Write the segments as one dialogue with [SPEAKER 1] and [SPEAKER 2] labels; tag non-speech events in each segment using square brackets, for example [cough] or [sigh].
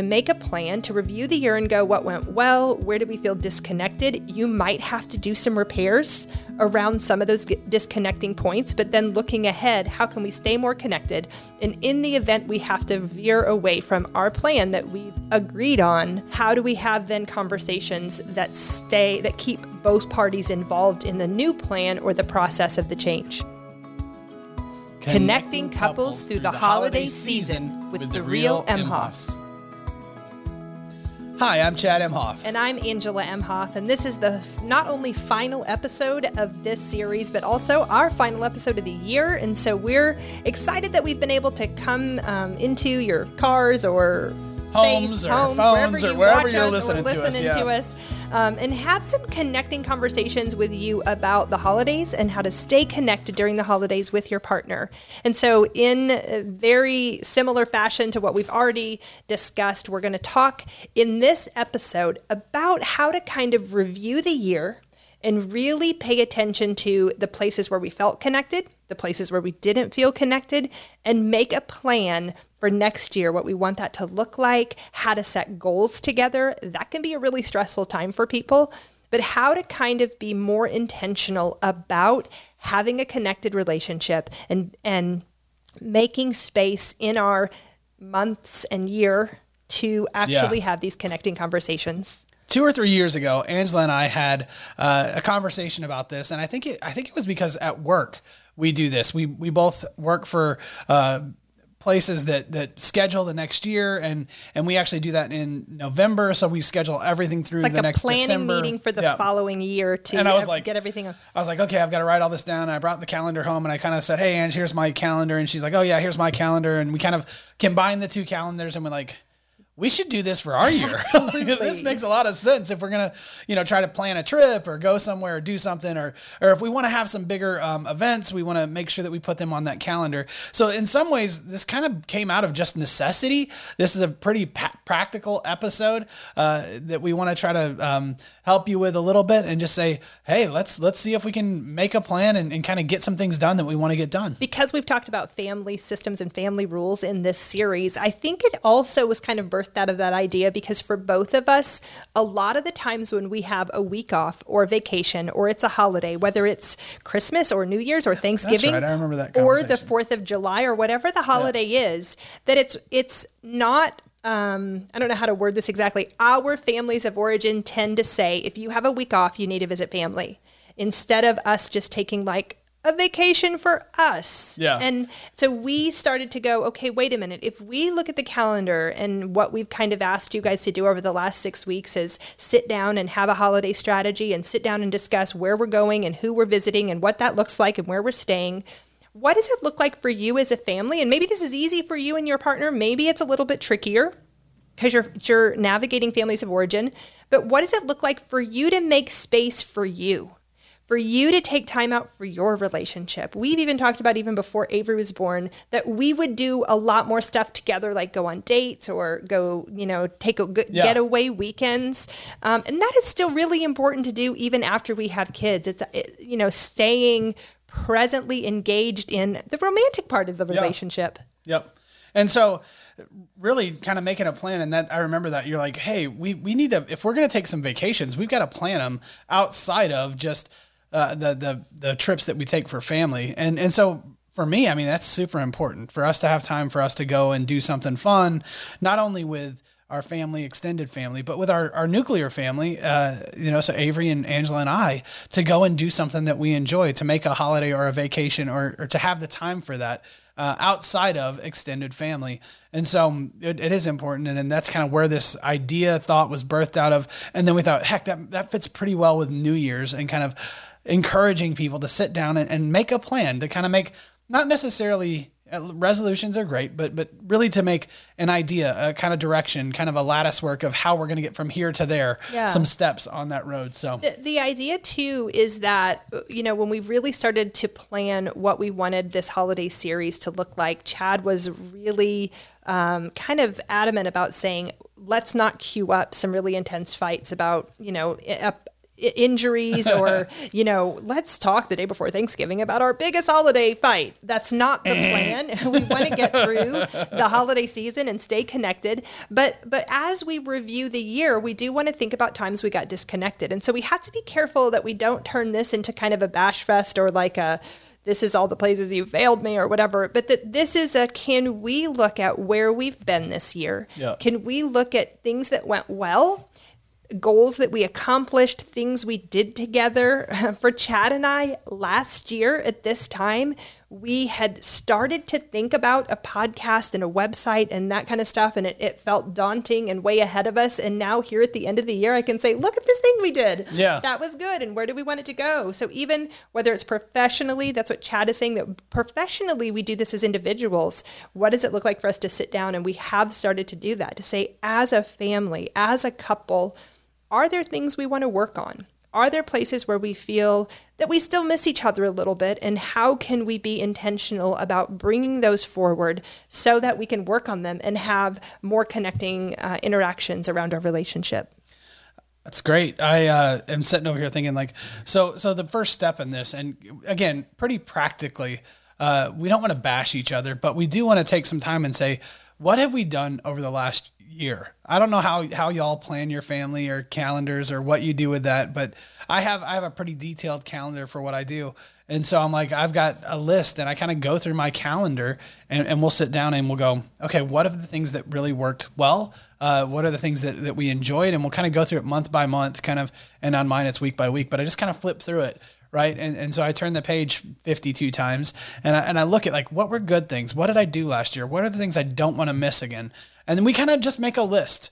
[SPEAKER 1] to make a plan to review the year and go what went well, where did we feel disconnected. You might have to do some repairs around some of those disconnecting points, but then looking ahead, how can we stay more connected? And in the event we have to veer away from our plan that we've agreed on, how do we have then conversations that stay, that keep both parties involved in the new plan or the process of the change? Connecting couples through the holiday season with the real Emhoffs.
[SPEAKER 2] Hi, I'm Chad Emhoff.
[SPEAKER 1] And I'm Angela Emhoff, and this is the not only final episode of this series, but also our final episode of the year. And so we're excited that we've been able to come um, into your cars or
[SPEAKER 2] homes or homes, phones wherever or wherever you're listening,
[SPEAKER 1] listening, to us, yeah.
[SPEAKER 2] to
[SPEAKER 1] us um, and have some connecting conversations with you about the holidays and how to stay connected during the holidays with your partner. And so, in very similar fashion to what we've already discussed, we're going to talk in this episode about how to kind of review the year and really pay attention to the places where we felt connected, the places where we didn't feel connected, and make a plan for next year, what we want that to look like, how to set goals together. That can be a really stressful time for people, but how to kind of be more intentional about having a connected relationship and, and making space in our months and year to actually yeah. have these connecting conversations
[SPEAKER 2] two or three years ago, Angela and I had uh, a conversation about this, and I think it I think it was because at work we do this. We we both work for. Uh, places that that schedule the next year and and we actually do that in November so we schedule everything through
[SPEAKER 1] like
[SPEAKER 2] the next
[SPEAKER 1] planning
[SPEAKER 2] December.
[SPEAKER 1] meeting for the yeah. following year to and I was like, get everything
[SPEAKER 2] I was like okay I've got to write all this down and I brought the calendar home and I kind of said hey Ange here's my calendar and she's like oh yeah here's my calendar and we kind of combine the two calendars and we're like we should do this for our year. [laughs] this makes a lot of sense if we're gonna, you know, try to plan a trip or go somewhere or do something, or or if we want to have some bigger um, events, we want to make sure that we put them on that calendar. So in some ways, this kind of came out of just necessity. This is a pretty pa- practical episode uh, that we want to try to um, help you with a little bit and just say, hey, let's let's see if we can make a plan and, and kind of get some things done that we want to get done.
[SPEAKER 1] Because we've talked about family systems and family rules in this series, I think it also was kind of birthed out of that idea because for both of us, a lot of the times when we have a week off or vacation or it's a holiday, whether it's Christmas or New Year's or Thanksgiving,
[SPEAKER 2] right. I remember that
[SPEAKER 1] or the Fourth of July or whatever the holiday yeah. is, that it's it's not um, I don't know how to word this exactly. Our families of origin tend to say if you have a week off, you need to visit family instead of us just taking like a vacation for us.
[SPEAKER 2] Yeah.
[SPEAKER 1] And so we started to go, okay, wait a minute. If we look at the calendar and what we've kind of asked you guys to do over the last six weeks is sit down and have a holiday strategy and sit down and discuss where we're going and who we're visiting and what that looks like and where we're staying what does it look like for you as a family? And maybe this is easy for you and your partner. Maybe it's a little bit trickier because you're you're navigating families of origin. But what does it look like for you to make space for you? For you to take time out for your relationship. We've even talked about even before Avery was born that we would do a lot more stuff together, like go on dates or go, you know, take a good yeah. getaway weekends. Um, and that is still really important to do even after we have kids. It's, it, you know, staying presently engaged in the romantic part of the relationship.
[SPEAKER 2] Yep. yep. And so really kind of making a plan and that I remember that you're like, "Hey, we we need to if we're going to take some vacations, we've got to plan them outside of just uh, the the the trips that we take for family." And and so for me, I mean, that's super important for us to have time for us to go and do something fun, not only with our family, extended family, but with our, our nuclear family, uh, you know, so Avery and Angela and I, to go and do something that we enjoy, to make a holiday or a vacation or, or to have the time for that uh, outside of extended family. And so um, it, it is important. And, and that's kind of where this idea thought was birthed out of. And then we thought, heck, that, that fits pretty well with New Year's and kind of encouraging people to sit down and, and make a plan to kind of make not necessarily resolutions are great, but but really to make an idea, a kind of direction, kind of a lattice work of how we're going to get from here to there, yeah. some steps on that road. So
[SPEAKER 1] the, the idea too is that you know when we really started to plan what we wanted this holiday series to look like, Chad was really um, kind of adamant about saying let's not queue up some really intense fights about you know injuries or, [laughs] you know, let's talk the day before Thanksgiving about our biggest holiday fight. That's not the eh. plan. [laughs] we want to get through the holiday season and stay connected. But but as we review the year, we do want to think about times we got disconnected. And so we have to be careful that we don't turn this into kind of a bash fest or like a this is all the places you failed me or whatever but that this is a can we look at where we've been this year
[SPEAKER 2] yeah.
[SPEAKER 1] can we look at things that went well goals that we accomplished, things we did together. [laughs] For Chad and I, last year at this time, we had started to think about a podcast and a website and that kind of stuff, and it, it felt daunting and way ahead of us. And now, here at the end of the year, I can say, look at this thing we did.
[SPEAKER 2] Yeah.
[SPEAKER 1] That was good. And where do we want it to go? So, even whether it's professionally, that's what Chad is saying, that professionally we do this as individuals. What does it look like for us to sit down? And we have started to do that to say, as a family, as a couple, are there things we want to work on? Are there places where we feel that we still miss each other a little bit? And how can we be intentional about bringing those forward so that we can work on them and have more connecting uh, interactions around our relationship?
[SPEAKER 2] That's great. I uh, am sitting over here thinking like, so so the first step in this, and again, pretty practically, uh, we don't want to bash each other, but we do want to take some time and say, what have we done over the last year. I don't know how how y'all plan your family or calendars or what you do with that, but I have I have a pretty detailed calendar for what I do. And so I'm like, I've got a list and I kind of go through my calendar and, and we'll sit down and we'll go, okay, what are the things that really worked well? Uh, what are the things that, that we enjoyed? And we'll kind of go through it month by month, kind of, and on mine it's week by week, but I just kind of flip through it right? And, and so I turn the page 52 times and I, and I look at like, what were good things? What did I do last year? What are the things I don't want to miss again? And then we kind of just make a list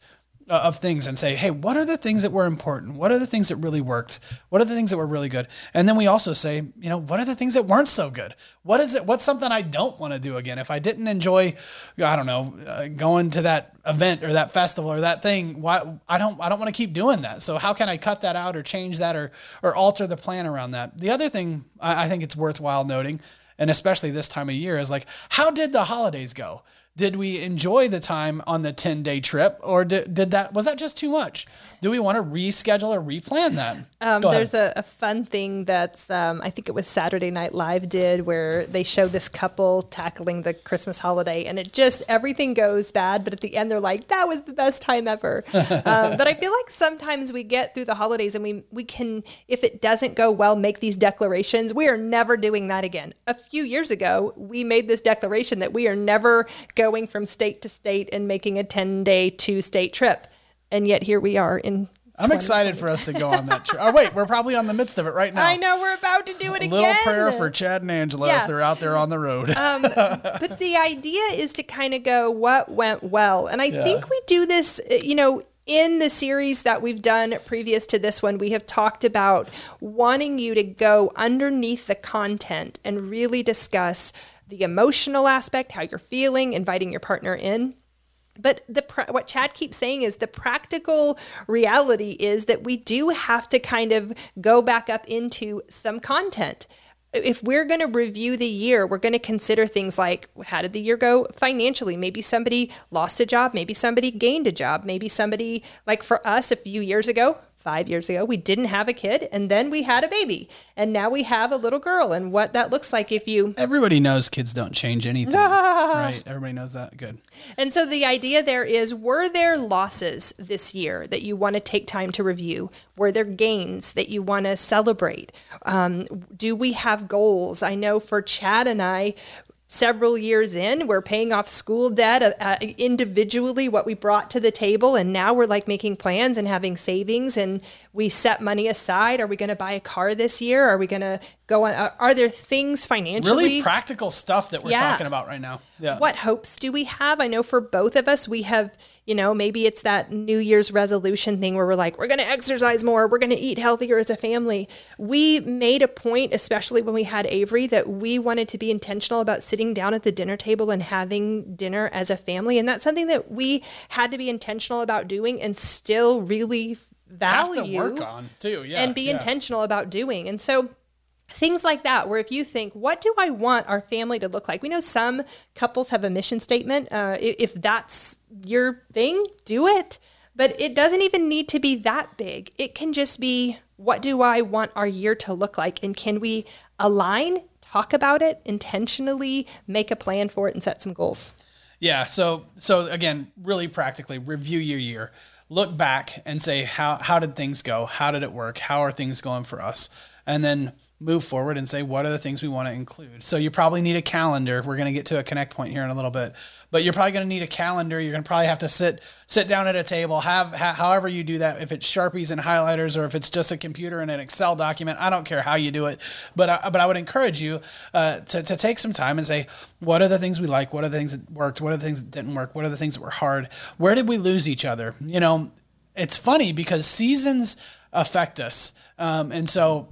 [SPEAKER 2] uh, of things and say, hey, what are the things that were important? What are the things that really worked? What are the things that were really good? And then we also say, you know, what are the things that weren't so good? What is it? What's something I don't want to do again? If I didn't enjoy, I don't know, uh, going to that event or that festival or that thing, why I don't I don't want to keep doing that. So how can I cut that out or change that or or alter the plan around that? The other thing I, I think it's worthwhile noting, and especially this time of year, is like, how did the holidays go? Did we enjoy the time on the 10 day trip or did, did that was that just too much? Do we want to reschedule or replan that? [laughs]
[SPEAKER 1] Um, there's a, a, fun thing that's um, i think it was saturday night live did where they show this couple tackling the christmas holiday and it just everything goes bad but at the end they're like that was the best time ever. [laughs] Um, but i feel like sometimes we get through the holidays and we we can if it doesn't go well make these declarations. We are never doing that again. A few years ago we made this declaration that we are never going going from state to state and making a 10 day two state trip. And yet here we are in
[SPEAKER 2] I'm excited for us to go on that trip. Oh, wait, we're probably on the midst of it right now.
[SPEAKER 1] I know we're about to do it
[SPEAKER 2] a
[SPEAKER 1] again.
[SPEAKER 2] Little prayer for Chad and Angela yeah. if they're out there on the road.
[SPEAKER 1] um, [laughs] but the idea is to kind of go, what went well? And I yeah. think we do this, uh, you know, in the series that we've done previous to this one, we have talked about wanting you to go underneath the content and really discuss the emotional aspect, how you're feeling, inviting your partner in. But the what Chad keeps saying is the practical reality is that we do have to kind of go back up into some content. If we're going to review the year, we're going to consider things like how did the year go financially? Maybe somebody lost a job, maybe somebody gained a job, maybe somebody like for us a few years ago, five years ago, we didn't have a kid and then we had a baby and now we have a little girl and what that looks like if you.
[SPEAKER 2] Everybody knows kids don't change anything. [laughs] right. Everybody knows that. Good.
[SPEAKER 1] And so the idea there is were there losses this year that you want to take time to review? Were there gains that you want to celebrate? Um, do we have goals? I know for Chad and I, several years in we're paying off school debt uh, uh, individually what we brought to the table and now we're like making plans and having savings and we set money aside. Are we going to buy a car this year? Are we going to go on uh, are there things financially
[SPEAKER 2] really practical stuff that we're yeah. talking about right now.
[SPEAKER 1] Yeah. What hopes do we have? I know for both of us we have you know maybe it's that new year's resolution thing where we're like we're going to exercise more we're going to eat healthier as a family. We made a point especially when we had avery that we wanted to be intentional about sitting down at the dinner table and having dinner as a family. And that's something that we had to be intentional about doing and still really value
[SPEAKER 2] work on too. Yeah
[SPEAKER 1] and be
[SPEAKER 2] yeah.
[SPEAKER 1] intentional about doing. And so things like that where if you think what do i want our family to look like we know some couples have a mission statement uh, if that's your thing do it but it doesn't even need to be that big it can just be what do I want our year to look like? And can we align, talk about it intentionally, make a plan for it, and set some goals?
[SPEAKER 2] Yeah. So so again, really practically review your year. Look back and say how how did things go? How did it work? How are things going for us? And then move forward and say what are the things we want to include. So you probably need a calendar. We're going to get to a connect point here in a little bit, but you're probably going to need a calendar. You're going to probably have to sit sit down at a table. Have ha, however you do that. If it's sharpies and highlighters, or if it's just a computer and an Excel document, I don't care how you do it. But I, but I would encourage you uh, to to take some time and say what are the things we like, what are the things that worked, what are the things that didn't work, what are the things that were hard, where did we lose each other? You know, it's funny because seasons affect us, um, and so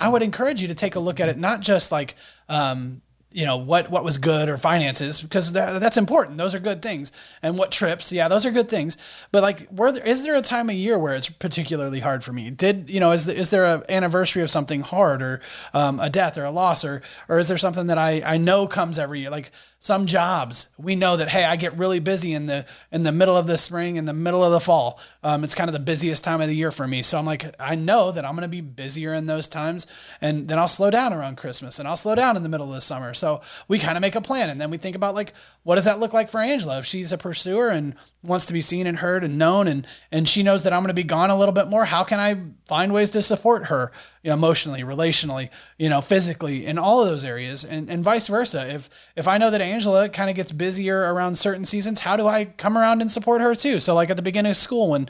[SPEAKER 2] I would encourage you to take a look at it, not just like, um, you know what what was good or finances because that, that's important. Those are good things. And what trips yeah those are good things. But like were there is there a time of year where it's particularly hard for me? Did you know is, is there an anniversary of something hard or um, a death or a loss or or is there something that I I know comes every year? Like some jobs we know that hey i get really busy in the in the middle of the spring in the middle of the fall. Um, it's kind of the busiest time of the year for me. So i'm like i know that i'm going to be busier in those times and then i'll slow down around christmas and i'll slow down in the middle of the summer so we kind of make a plan and then we think about like what does that look like for angela? If she's a pursuer and wants to be seen and heard and known and and she knows that i'm going to be gone a little bit more how can i find ways to support her you know, emotionally relationally you know physically in all of those areas? And, and vice versa if if i know that angela kind of gets busier around certain seasons how do i come around and support her too? So like at the beginning of school when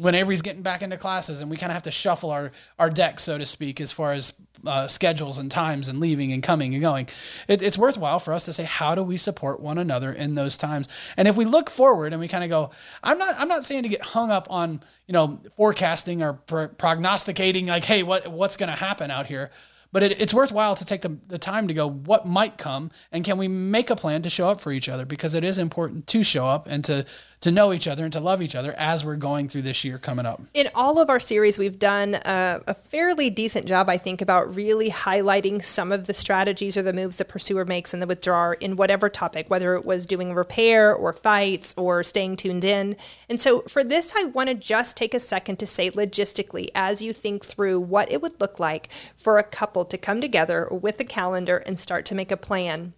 [SPEAKER 2] when Avery's getting back into classes and we kind of have to shuffle our, our deck, so to speak, as far as uh, schedules and times and leaving and coming and going. It, it's worthwhile for us to say, how do we support one another in those times? And if we look forward and we kind of go, I'm not, I'm not saying to get hung up on, you know, forecasting or pro- prognosticating like, hey, what, what's going to happen out here? But it, it's worthwhile to take the, the time to go, what might come? And can we make a plan to show up for each other? Because it is important to show up and to, to know each other and to love each other as we're going through this year coming up.
[SPEAKER 1] In all of our series, we've done a, a, fairly decent job, I think, about really highlighting some of the strategies or the moves the pursuer makes and the withdrawer in whatever topic, whether it was doing repair or fights or staying tuned in. And so for this, I want to just take a second to say logistically, as you think through what it would look like for a couple to come together with a calendar and start to make a plan.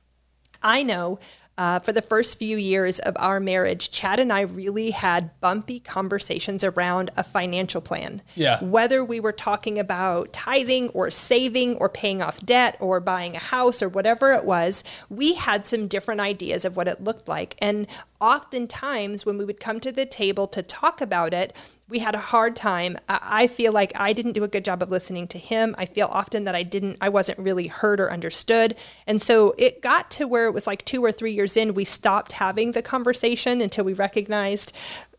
[SPEAKER 1] I know uh, for the first few years of our marriage, Chad and I really had bumpy conversations around a financial plan.
[SPEAKER 2] Yeah.
[SPEAKER 1] Whether we were talking about tithing or saving or paying off debt or buying a house or whatever it was, we had some different ideas of what it looked like. And oftentimes, when we would come to the table to talk about it, we had a hard time. I feel like I didn't do a good job of listening to him. I feel often that I didn't, I wasn't really heard or understood. And so it got to where it was like two or three years in, we stopped having the conversation until we recognized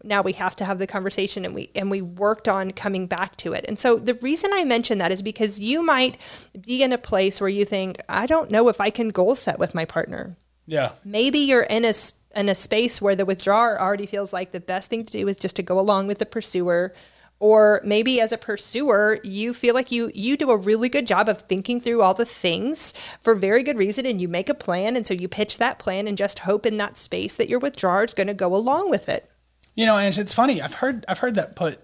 [SPEAKER 1] now we have to have the conversation and we and we worked on coming back to it. And so the reason I mention that is because you might be in a place where you think, I don't know if I can goal set with my partner.
[SPEAKER 2] Yeah.
[SPEAKER 1] Maybe you're in a in a space where the withdrawer already feels like the best thing to do is just to go along with the pursuer. Or maybe as a pursuer you feel like you you do a really good job of thinking through all the things for very good reason and you make a plan. And so you pitch that plan and just hope in that space that your withdrawer is going to go along with it.
[SPEAKER 2] You know and it's funny i've heard i've heard that put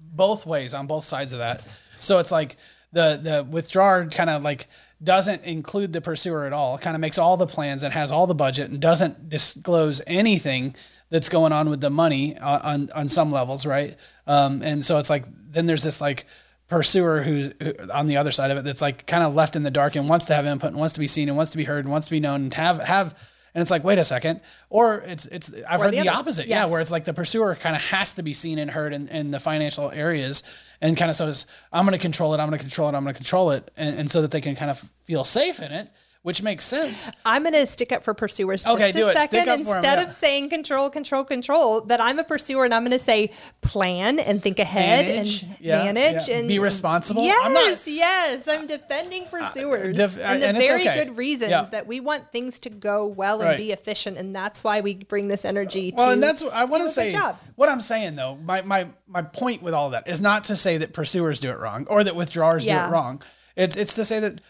[SPEAKER 2] both ways on both sides of that. So it's like the the withdrawer kind of like doesn't include the pursuer at all, It kind of makes all the plans and has all the budget and doesn't disclose anything that's going on with the money uh, on on some levels, right? Um, and so it's like then there's this like pursuer who's who, on the other side of it that's like kind of left in the dark and wants to have input and wants to be seen and wants to be heard and wants to be known and have have and it's like wait a second or it's it's i've or heard the, the opposite yeah. yeah. where it's like the pursuer kind of has to be seen and heard in, in the financial areas and kind of says, I'm going to control it, I'm going to control it, I'm going to control it. And, and so that they can kind of feel safe in it which makes sense.
[SPEAKER 1] I'm going to stick up for pursuers okay, just a second. Instead yeah. of saying control, control, control, that I'm a pursuer and I'm going to say plan and think ahead manage, and yeah, manage yeah. and
[SPEAKER 2] be responsible.
[SPEAKER 1] Yes, I'm not, yes. I'm defending pursuers uh, def- and the and very okay. good reasons that we want things to go well and right. be efficient. And that's why we bring this energy
[SPEAKER 2] well, and that's what I want to say what I'm saying though. My, my, my point with all that is not to say that pursuers do it wrong or that withdrawers do it wrong. It's, it's to say that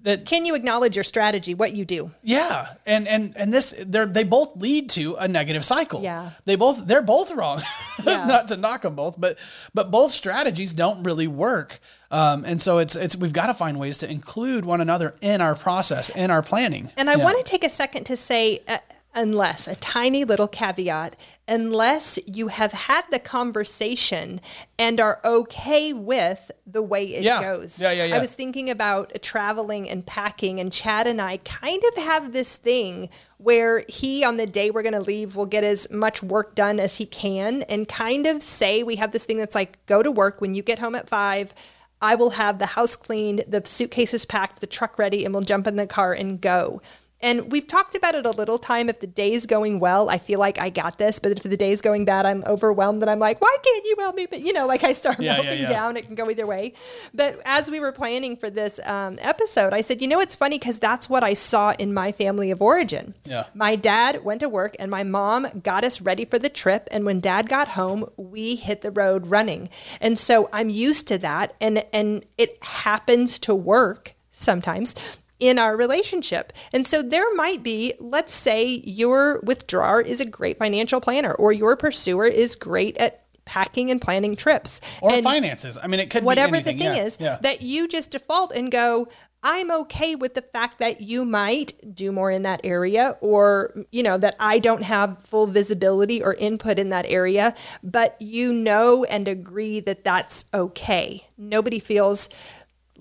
[SPEAKER 2] that
[SPEAKER 1] Can you acknowledge your strategy, what you do?
[SPEAKER 2] yeah, and and and this they they both lead to a negative cycle.
[SPEAKER 1] Yeah.
[SPEAKER 2] they both they're both wrong. [laughs]
[SPEAKER 1] Yeah.
[SPEAKER 2] Not to knock them both, but but both strategies don't really work. Um, and so it's it's we've got to find ways to include one another in our process in our planning.
[SPEAKER 1] And I
[SPEAKER 2] Yeah.
[SPEAKER 1] want to take a second to say, uh, unless a tiny little caveat, unless you have had the conversation and are okay with the way it
[SPEAKER 2] Yeah.
[SPEAKER 1] goes.
[SPEAKER 2] Yeah, yeah, yeah.
[SPEAKER 1] I was thinking about traveling and packing, and Chad and I kind of have this thing where he, on the day we're going to leave, will get as much work done as he can and kind of say, we have this thing that's like, go to work when you get home at five. I will have the house cleaned, the suitcases packed, the truck ready, and we'll jump in the car and go. And we've talked about it a little time. If the day's going well, I feel like I got this. But if the day's going bad, I'm overwhelmed and I'm like, why can't you help me? But you know, like I start
[SPEAKER 2] Yeah, yeah,
[SPEAKER 1] melting
[SPEAKER 2] yeah.
[SPEAKER 1] down. It can go either way. But as we were planning for this um, episode, I said, you know, it's funny because that's what I saw in my family of origin.
[SPEAKER 2] Yeah.
[SPEAKER 1] My dad went to work and my mom got us ready for the trip. And when dad got home, we hit the road running. And so I'm used to that. And, and it happens to work sometimes in our relationship. And so there might be, let's say your withdrawer is a great financial planner or your pursuer is great at packing and planning trips.
[SPEAKER 2] or
[SPEAKER 1] and
[SPEAKER 2] finances. I mean, it could
[SPEAKER 1] whatever
[SPEAKER 2] be anything.
[SPEAKER 1] the thing
[SPEAKER 2] yeah.
[SPEAKER 1] is
[SPEAKER 2] Yeah.
[SPEAKER 1] that you just default and go i'm okay with the fact that you might do more in that area or you know that i don't have full visibility or input in that area but you know and agree that that's okay nobody feels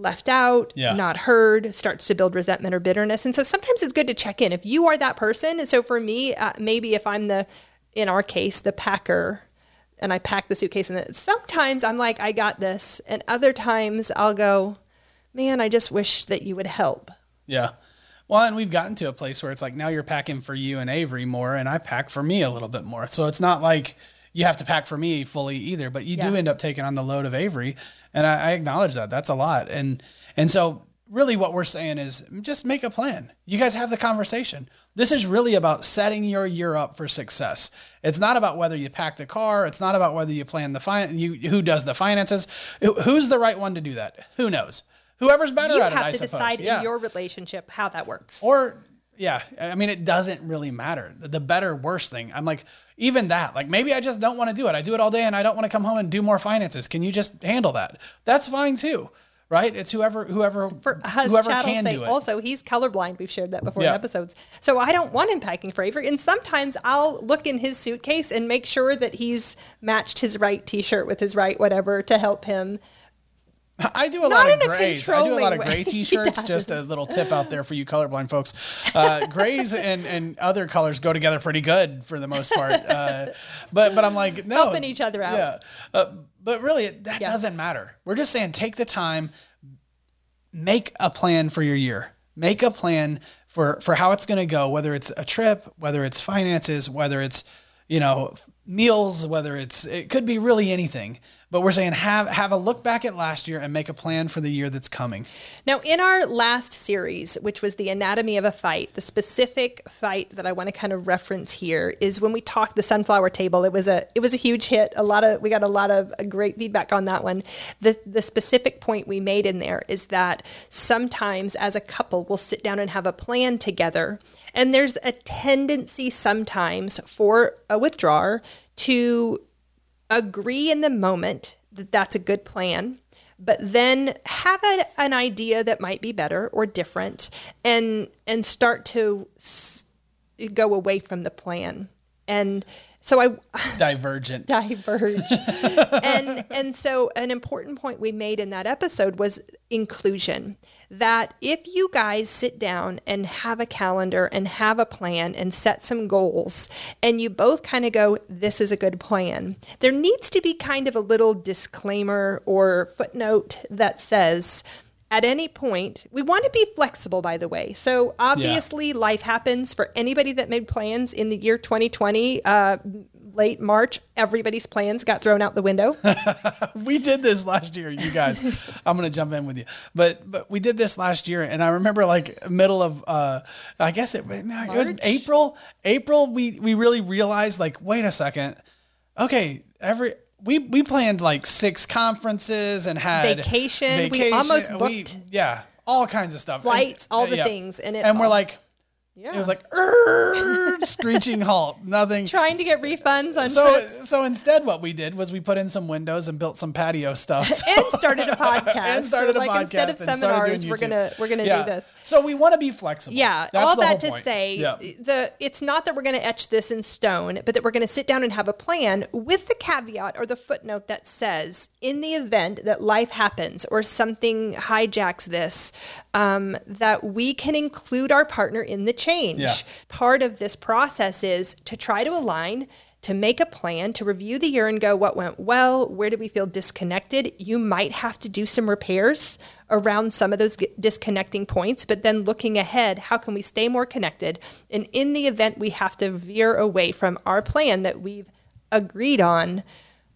[SPEAKER 1] left out,
[SPEAKER 2] Yeah.
[SPEAKER 1] not heard, starts to build resentment or bitterness. And so sometimes it's good to check in if you are that person. And So for me, uh, maybe if I'm the, in our case, the packer, and I pack the suitcase, and then sometimes I'm like, I got this, and other times I'll go, man, I just wish that you would help.
[SPEAKER 2] Yeah. Well, and we've gotten to a place where it's like now you're packing for you and Avery more, and I pack for me a little bit more. So it's not like you have to pack for me fully either, but you do end up taking on the load of Avery, and I, I acknowledge that. That's a lot, and and so really what we're saying is just make a plan. You guys have the conversation. This is really about setting your year up for success. It's not about whether you pack the car. It's not about whether you plan the fin- you who does the finances. Who's the right one to do that? Who knows? Whoever's better
[SPEAKER 1] You
[SPEAKER 2] at it,
[SPEAKER 1] You
[SPEAKER 2] have
[SPEAKER 1] to
[SPEAKER 2] suppose.
[SPEAKER 1] decide
[SPEAKER 2] Yeah.
[SPEAKER 1] in your relationship how that works.
[SPEAKER 2] Or yeah, I mean, it doesn't really matter. The better, worse thing. I'm like, even that, like maybe I just don't want to do it. I do it all day and I don't want to come home and do more finances. Can you just handle that? That's fine too, right? It's whoever, whoever,
[SPEAKER 1] for us,
[SPEAKER 2] whoever can
[SPEAKER 1] say
[SPEAKER 2] do it.
[SPEAKER 1] also he's colorblind. We've shared that before
[SPEAKER 2] Yeah.
[SPEAKER 1] in episodes. So I don't want him packing for Avery. And sometimes I'll look in his suitcase and make sure that he's matched his right t-shirt with his right whatever to help him.
[SPEAKER 2] I do a
[SPEAKER 1] Not
[SPEAKER 2] lot of grays. I do a lot of gray
[SPEAKER 1] way. [laughs]
[SPEAKER 2] T-shirts. Just a little tip out there for you colorblind folks. Uh, [laughs] grays and, and other colors go together pretty good for the most part. Uh, but but I'm like no,
[SPEAKER 1] Helping each other out.
[SPEAKER 2] Yeah, uh, but really that
[SPEAKER 1] Yeah.
[SPEAKER 2] doesn't matter. We're just saying take the time, make a plan for your year. Make a plan for for how it's going to go. Whether it's a trip, whether it's finances, whether it's you know meals, whether it's it could be really anything. But we're saying have have a look back at last year and make a plan for the year that's coming.
[SPEAKER 1] Now, in our last series, which was the anatomy of a fight, the specific fight that I want to kind of reference here is when we talked the sunflower table. It was a it was a huge hit. A lot of we got a lot of great feedback on that one. The the specific point we made in there is that sometimes as a couple we'll sit down and have a plan together, and there's a tendency sometimes for a withdrawer to agree in the moment that that's a good plan but then have a, an idea that might be better or different and and start to s- go away from the plan. And so i [laughs]
[SPEAKER 2] Divergent.
[SPEAKER 1] diverge [laughs] and and so an important point we made in that episode was inclusion that if you guys sit down and have a calendar and have a plan and set some goals and you both kind of go this is a good plan there needs to be kind of a little disclaimer or footnote that says at any point, we want to be flexible, by the way. So, obviously, life happens for anybody that made plans in the year 2020, uh, late March, everybody's plans got thrown out the window. [laughs]
[SPEAKER 2] we did this last year, you guys. [laughs] I'm gonna jump in with you, but but we did this last year, and I remember like middle of uh, I guess it, it was April. April, we we really realized like, wait a second, okay, every. We, we planned like six conferences and had
[SPEAKER 1] Vacation. We almost booked-
[SPEAKER 2] yeah, all kinds of stuff,
[SPEAKER 1] Flights,
[SPEAKER 2] And-
[SPEAKER 1] all the
[SPEAKER 2] yeah.
[SPEAKER 1] things, and it
[SPEAKER 2] and we're like,
[SPEAKER 1] Yeah.
[SPEAKER 2] it was like "Err," [laughs] screeching halt, nothing.
[SPEAKER 1] trying to get refunds on
[SPEAKER 2] So,
[SPEAKER 1] trips
[SPEAKER 2] so instead, what we did was we put in some windows and built some patio stuff. [laughs] So-
[SPEAKER 1] and started a [laughs] podcast.
[SPEAKER 2] and started
[SPEAKER 1] So,
[SPEAKER 2] a
[SPEAKER 1] like,
[SPEAKER 2] podcast
[SPEAKER 1] instead of seminars, we're gonna we're gonna
[SPEAKER 2] Yeah.
[SPEAKER 1] do this.
[SPEAKER 2] So we want to be flexible.
[SPEAKER 1] Yeah,
[SPEAKER 2] That's
[SPEAKER 1] all that to
[SPEAKER 2] point.
[SPEAKER 1] say,
[SPEAKER 2] Yeah.
[SPEAKER 1] the it's not that we're going to etch this in stone, but that we're going to sit down and have a plan with the caveat or the footnote that says, in the event that life happens or something hijacks this, um, that we can include our partner in the change.
[SPEAKER 2] Yeah.
[SPEAKER 1] Part of this process is to try to align. To make a plan, to review the year and go, what went well? Where did we feel disconnected? You might have to do some repairs around some of those disconnecting points, but then looking ahead, how can we stay more connected? And in the event we have to veer away from our plan that we've agreed on,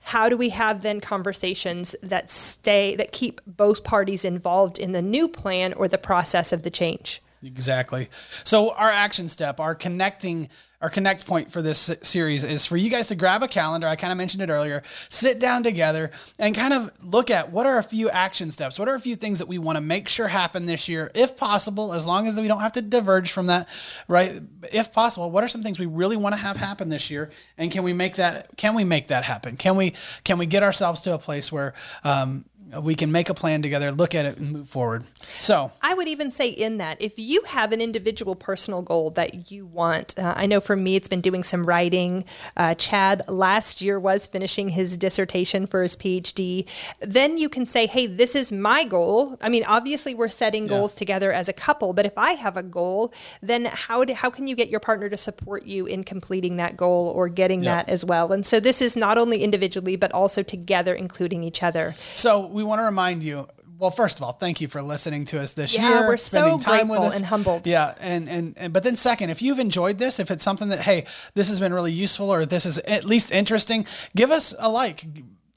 [SPEAKER 1] how do we have then conversations that stay, that keep both parties involved in the new plan or the process of the change?
[SPEAKER 2] Exactly. So our action step, our connecting, our connect point for this series is for you guys to grab a calendar. I kind of mentioned it earlier. Sit down together and kind of look at what are a few action steps. What are a few things that we want to make sure happen this year, if possible, as long as we don't have to diverge from that, right? If possible, what are some things we really want to have happen this year, and can we make that? Can we make that happen? Can we? Can we get ourselves to a place where? Um, we can make a plan together, look at it, and move forward. So,
[SPEAKER 1] I would even say in that, if you have an individual personal goal that you want, uh, I know for me, it's been doing some writing. Uh, Chad last year was finishing his dissertation for his PhD. Then you can say, hey, this is my goal. I mean, obviously, we're setting goals together as a couple, but if I have a goal, then how, do, how can you get your partner to support you in completing that goal or getting
[SPEAKER 2] Yeah.
[SPEAKER 1] that as well? And so this is not only individually, but also together, including each other.
[SPEAKER 2] So we want to remind you. Well, first of all, thank you for listening to us this
[SPEAKER 1] Yeah,
[SPEAKER 2] year.
[SPEAKER 1] we're so
[SPEAKER 2] spending time with us.
[SPEAKER 1] and humbled.
[SPEAKER 2] Yeah, and, and and but then second, if you've enjoyed this, if it's something that hey, this has been really useful or this is at least interesting, give us a like.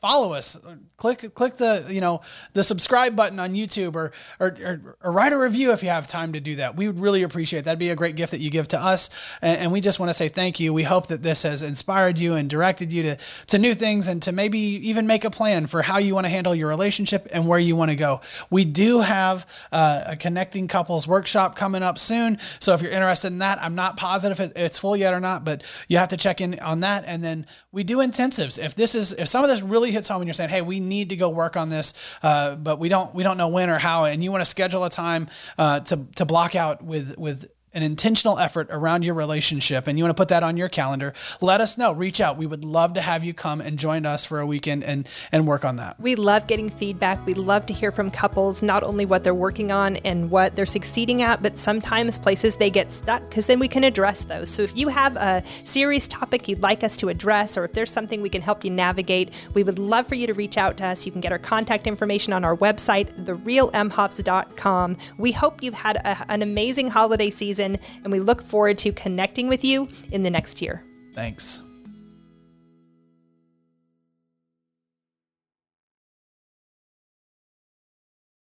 [SPEAKER 2] Follow us. Click click the you know the subscribe button on YouTube or, or or or write a review if you have time to do that. We would really appreciate that. That'd be a great gift that you give to us, and, and we just want to say thank you. We hope that this has inspired you and directed you to to new things and to maybe even make a plan for how you want to handle your relationship and where you want to go. We do have uh, a connecting couples workshop coming up soon, so if you're interested in that, I'm not positive if it's full yet or not, but you have to check in on that. And then we do intensives. If this is if some of this really hits home and you're saying, hey, we need to go work on this, uh, but we don't we don't know when or how, and you want to schedule a time uh, to to block out with with an intentional effort around your relationship and you want to put that on your calendar, let us know. Reach out. We would love to have you come and join us for a weekend and and work on that.
[SPEAKER 1] We love getting feedback. We love to hear from couples, not only what they're working on and what they're succeeding at, but sometimes places they get stuck because then we can address those. So if you have a serious topic you'd like us to address, or if there's something we can help you navigate, we would love for you to reach out to us. You can get our contact information on our website, therealmhoffs.com. We hope you've had a, an amazing holiday season, and we look forward to connecting with you in the next year.
[SPEAKER 2] Thanks.